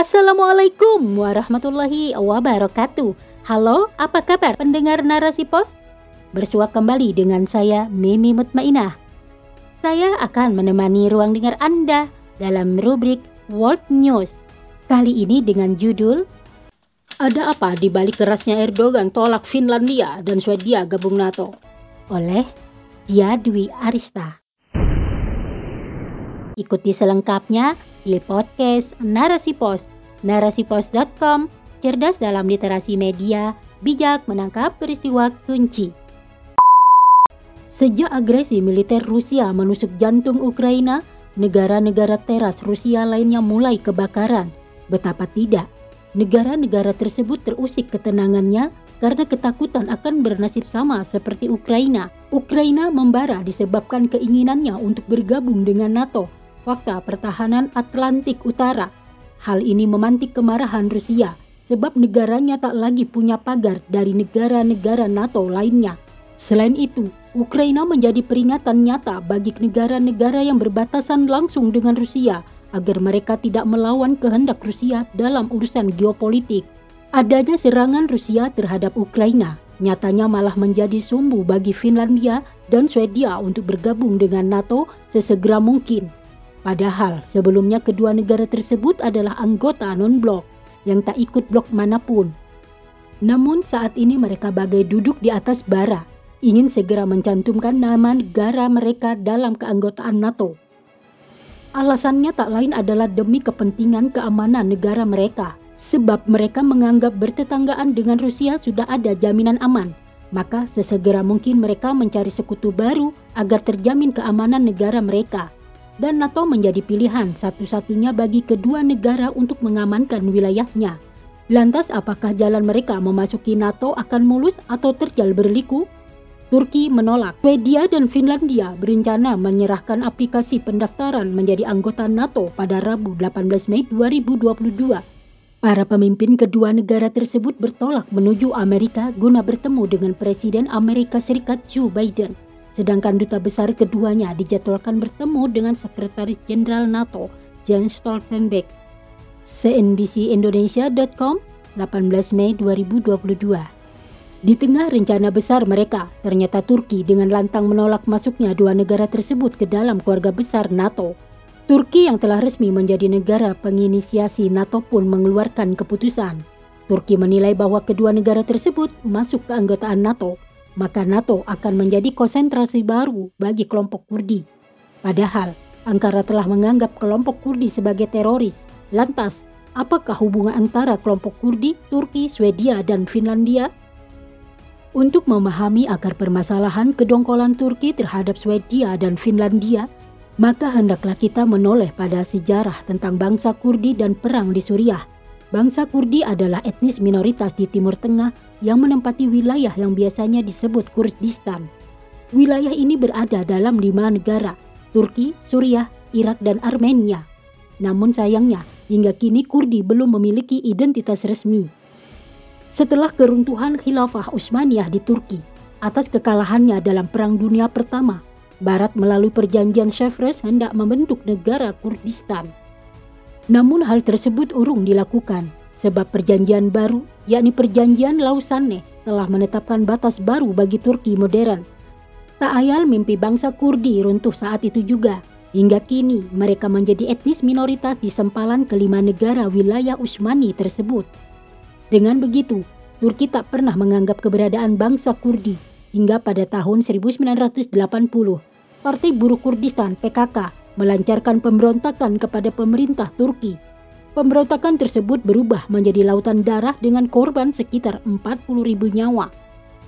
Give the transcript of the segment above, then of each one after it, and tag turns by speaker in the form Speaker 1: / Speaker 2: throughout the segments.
Speaker 1: Assalamualaikum warahmatullahi wabarakatuh. Halo, apa kabar pendengar Narasi Pos? Bersua kembali dengan saya Mimi Mutmainah. Saya akan menemani ruang dengar Anda dalam rubrik World News. Kali ini dengan judul Ada apa di balik kerasnya Erdogan tolak Finlandia dan Swedia gabung NATO? Oleh Dia Dwi Arista. Ikuti selengkapnya di podcast Narasi Pos, narasipos.com, cerdas dalam literasi media, bijak menangkap peristiwa kunci. Sejak agresi militer Rusia menusuk jantung Ukraina, negara-negara teras Rusia lainnya mulai kebakaran. Betapa tidak, negara-negara tersebut terusik ketenangannya karena ketakutan akan bernasib sama seperti Ukraina. Ukraina membara disebabkan keinginannya untuk bergabung dengan NATO fakta pertahanan Atlantik Utara. Hal ini memantik kemarahan Rusia sebab negaranya tak lagi punya pagar dari negara-negara NATO lainnya. Selain itu, Ukraina menjadi peringatan nyata bagi negara-negara yang berbatasan langsung dengan Rusia agar mereka tidak melawan kehendak Rusia dalam urusan geopolitik. Adanya serangan Rusia terhadap Ukraina nyatanya malah menjadi sumbu bagi Finlandia dan Swedia untuk bergabung dengan NATO sesegera mungkin. Padahal sebelumnya kedua negara tersebut adalah anggota non-blok yang tak ikut blok mana pun. Namun saat ini mereka bagai duduk di atas bara, ingin segera mencantumkan nama negara mereka dalam keanggotaan NATO. Alasannya tak lain adalah demi kepentingan keamanan negara mereka, sebab mereka menganggap bertetanggaan dengan Rusia sudah ada jaminan aman. Maka sesegera mungkin mereka mencari sekutu baru agar terjamin keamanan negara mereka dan NATO menjadi pilihan satu-satunya bagi kedua negara untuk mengamankan wilayahnya. Lantas apakah jalan mereka memasuki NATO akan mulus atau terjal berliku? Turki menolak. Swedia dan Finlandia berencana menyerahkan aplikasi pendaftaran menjadi anggota NATO pada Rabu 18 Mei 2022. Para pemimpin kedua negara tersebut bertolak menuju Amerika guna bertemu dengan Presiden Amerika Serikat Joe Biden. Sedangkan duta besar keduanya dijadwalkan bertemu dengan Sekretaris Jenderal NATO Jens Stoltenberg. CNBC-Indonesia.com 18 Mei 2022 Di tengah rencana besar mereka, ternyata Turki dengan lantang menolak masuknya dua negara tersebut ke dalam keluarga besar NATO. Turki yang telah resmi menjadi negara penginisiasi NATO pun mengeluarkan keputusan. Turki menilai bahwa kedua negara tersebut masuk ke anggotaan NATO maka NATO akan menjadi konsentrasi baru bagi kelompok Kurdi. Padahal Ankara telah menganggap kelompok Kurdi sebagai teroris. Lantas, apakah hubungan antara kelompok Kurdi, Turki, Swedia, dan Finlandia? Untuk memahami akar permasalahan kedongkolan Turki terhadap Swedia dan Finlandia, maka hendaklah kita menoleh pada sejarah tentang bangsa Kurdi dan perang di Suriah. Bangsa Kurdi adalah etnis minoritas di Timur Tengah yang menempati wilayah yang biasanya disebut Kurdistan. Wilayah ini berada dalam lima negara, Turki, Suriah, Irak, dan Armenia. Namun sayangnya, hingga kini Kurdi belum memiliki identitas resmi. Setelah keruntuhan khilafah Utsmaniyah di Turki, atas kekalahannya dalam Perang Dunia Pertama, Barat melalui perjanjian Sevres hendak membentuk negara Kurdistan. Namun hal tersebut urung dilakukan sebab perjanjian baru yakni perjanjian Lausanne telah menetapkan batas baru bagi Turki modern. Tak ayal mimpi bangsa Kurdi runtuh saat itu juga. Hingga kini mereka menjadi etnis minoritas di sempalan kelima negara wilayah Utsmani tersebut. Dengan begitu, Turki tak pernah menganggap keberadaan bangsa Kurdi hingga pada tahun 1980 Partai Buruh Kurdistan PKK melancarkan pemberontakan kepada pemerintah Turki. Pemberontakan tersebut berubah menjadi lautan darah dengan korban sekitar 40 ribu nyawa,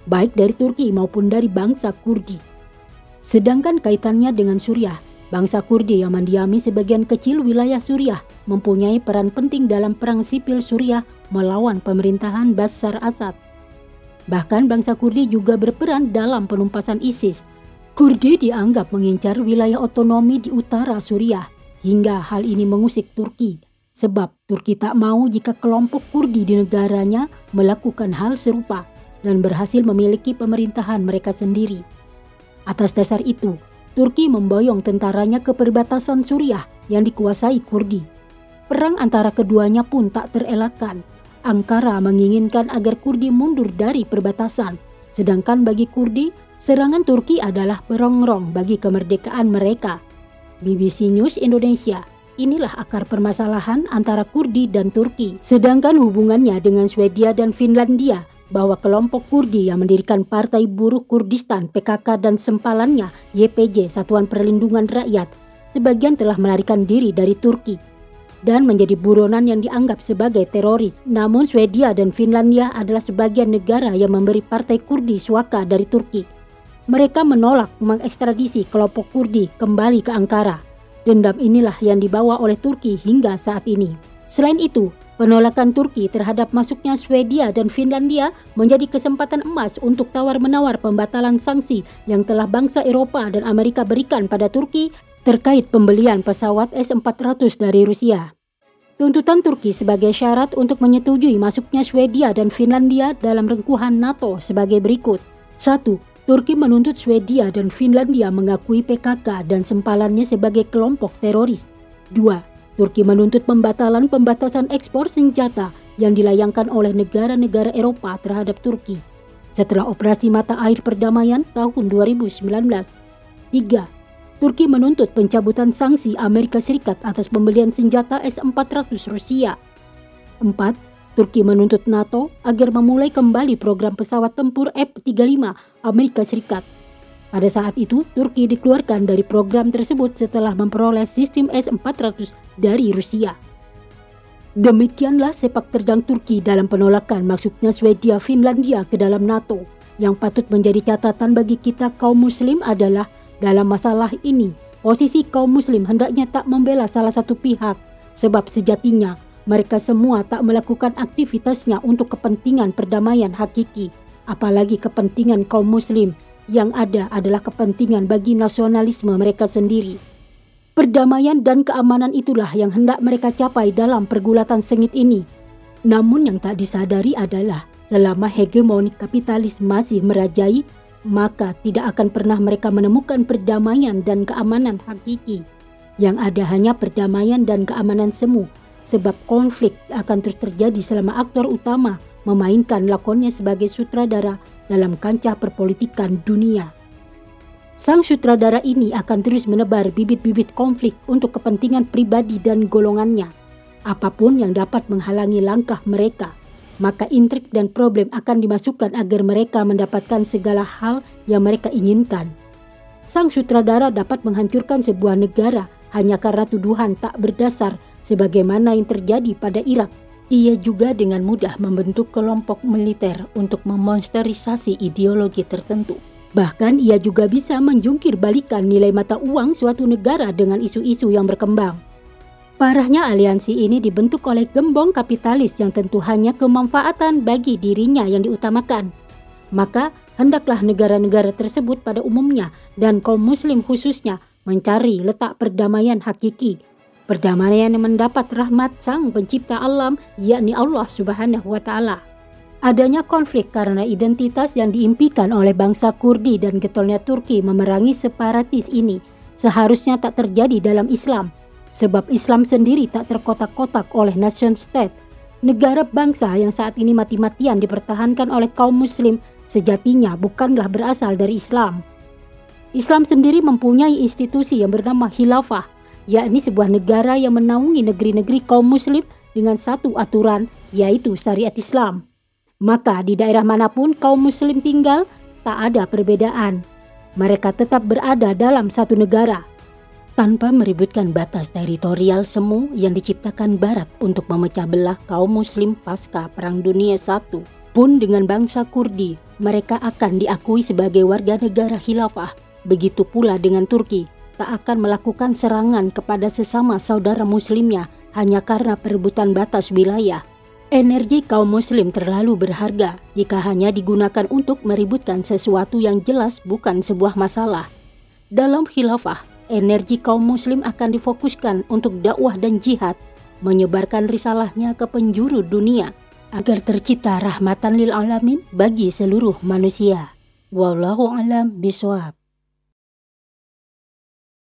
Speaker 1: baik dari Turki maupun dari bangsa Kurdi. Sedangkan kaitannya dengan Suriah, bangsa Kurdi yang mendiami sebagian kecil wilayah Suriah mempunyai peran penting dalam perang sipil Suriah melawan pemerintahan Bashar Assad. Bahkan bangsa Kurdi juga berperan dalam penumpasan ISIS Kurdi dianggap mengincar wilayah otonomi di utara Suriah hingga hal ini mengusik Turki sebab Turki tak mau jika kelompok Kurdi di negaranya melakukan hal serupa dan berhasil memiliki pemerintahan mereka sendiri. Atas dasar itu, Turki memboyong tentaranya ke perbatasan Suriah yang dikuasai Kurdi. Perang antara keduanya pun tak terelakkan. Ankara menginginkan agar Kurdi mundur dari perbatasan, sedangkan bagi Kurdi, serangan Turki adalah perongrong bagi kemerdekaan mereka. BBC News Indonesia Inilah akar permasalahan antara Kurdi dan Turki. Sedangkan hubungannya dengan Swedia dan Finlandia bahwa kelompok Kurdi yang mendirikan Partai Buruh Kurdistan PKK dan sempalannya YPJ Satuan Perlindungan Rakyat sebagian telah melarikan diri dari Turki dan menjadi buronan yang dianggap sebagai teroris. Namun Swedia dan Finlandia adalah sebagian negara yang memberi Partai Kurdi suaka dari Turki. Mereka menolak mengekstradisi kelompok Kurdi kembali ke Ankara Dendam inilah yang dibawa oleh Turki hingga saat ini. Selain itu, penolakan Turki terhadap masuknya Swedia dan Finlandia menjadi kesempatan emas untuk tawar-menawar pembatalan sanksi yang telah bangsa Eropa dan Amerika berikan pada Turki terkait pembelian pesawat S-400 dari Rusia. Tuntutan Turki sebagai syarat untuk menyetujui masuknya Swedia dan Finlandia dalam rengkuhan NATO sebagai berikut. 1. Turki menuntut Swedia dan Finlandia mengakui PKK dan sempalannya sebagai kelompok teroris. 2. Turki menuntut pembatalan pembatasan ekspor senjata yang dilayangkan oleh negara-negara Eropa terhadap Turki setelah operasi mata air perdamaian tahun 2019. 3. Turki menuntut pencabutan sanksi Amerika Serikat atas pembelian senjata S-400 Rusia. 4. Turki menuntut NATO agar memulai kembali program pesawat tempur F-35 Amerika Serikat. Pada saat itu, Turki dikeluarkan dari program tersebut setelah memperoleh sistem S-400 dari Rusia. Demikianlah sepak terjang Turki dalam penolakan masuknya Swedia Finlandia ke dalam NATO. Yang patut menjadi catatan bagi kita kaum muslim adalah dalam masalah ini, posisi kaum muslim hendaknya tak membela salah satu pihak sebab sejatinya mereka semua tak melakukan aktivitasnya untuk kepentingan perdamaian hakiki, apalagi kepentingan kaum muslim yang ada adalah kepentingan bagi nasionalisme mereka sendiri. Perdamaian dan keamanan itulah yang hendak mereka capai dalam pergulatan sengit ini. Namun yang tak disadari adalah selama hegemoni kapitalis masih merajai, maka tidak akan pernah mereka menemukan perdamaian dan keamanan hakiki. Yang ada hanya perdamaian dan keamanan semu sebab konflik akan terus terjadi selama aktor utama memainkan lakonnya sebagai sutradara dalam kancah perpolitikan dunia. Sang sutradara ini akan terus menebar bibit-bibit konflik untuk kepentingan pribadi dan golongannya. Apa pun yang dapat menghalangi langkah mereka, maka intrik dan problem akan dimasukkan agar mereka mendapatkan segala hal yang mereka inginkan. Sang sutradara dapat menghancurkan sebuah negara hanya karena tuduhan tak berdasar sebagaimana yang terjadi pada Irak. Ia juga dengan mudah membentuk kelompok militer untuk memonsterisasi ideologi tertentu. Bahkan ia juga bisa menjungkir balikan nilai mata uang suatu negara dengan isu-isu yang berkembang. Parahnya aliansi ini dibentuk oleh gembong kapitalis yang tentu hanya kemanfaatan bagi dirinya yang diutamakan. Maka hendaklah negara-negara tersebut pada umumnya dan kaum muslim khususnya mencari letak perdamaian hakiki Perdamaian yang mendapat rahmat Sang Pencipta alam, yakni Allah Subhanahu wa Ta'ala. Adanya konflik karena identitas yang diimpikan oleh bangsa Kurdi dan getolnya Turki memerangi separatis ini seharusnya tak terjadi dalam Islam, sebab Islam sendiri tak terkotak-kotak oleh nation state. Negara bangsa yang saat ini mati-matian dipertahankan oleh kaum muslim sejatinya bukanlah berasal dari Islam. Islam sendiri mempunyai institusi yang bernama khilafah yakni sebuah negara yang menaungi negeri-negeri kaum muslim dengan satu aturan, yaitu syariat Islam. Maka di daerah mana pun kaum muslim tinggal, tak ada perbedaan. Mereka tetap berada dalam satu negara. Tanpa meributkan batas teritorial semu yang diciptakan Barat untuk memecah belah kaum muslim pasca Perang Dunia I, pun dengan bangsa Kurdi, mereka akan diakui sebagai warga negara khilafah. Begitu pula dengan Turki, tak akan melakukan serangan kepada sesama saudara muslimnya hanya karena perebutan batas wilayah. Energi kaum muslim terlalu berharga jika hanya digunakan untuk meributkan sesuatu yang jelas bukan sebuah masalah. Dalam khilafah, energi kaum muslim akan difokuskan untuk dakwah dan jihad, menyebarkan risalahnya ke penjuru dunia agar tercipta rahmatan lil alamin bagi seluruh manusia. Wallahu alam biswab.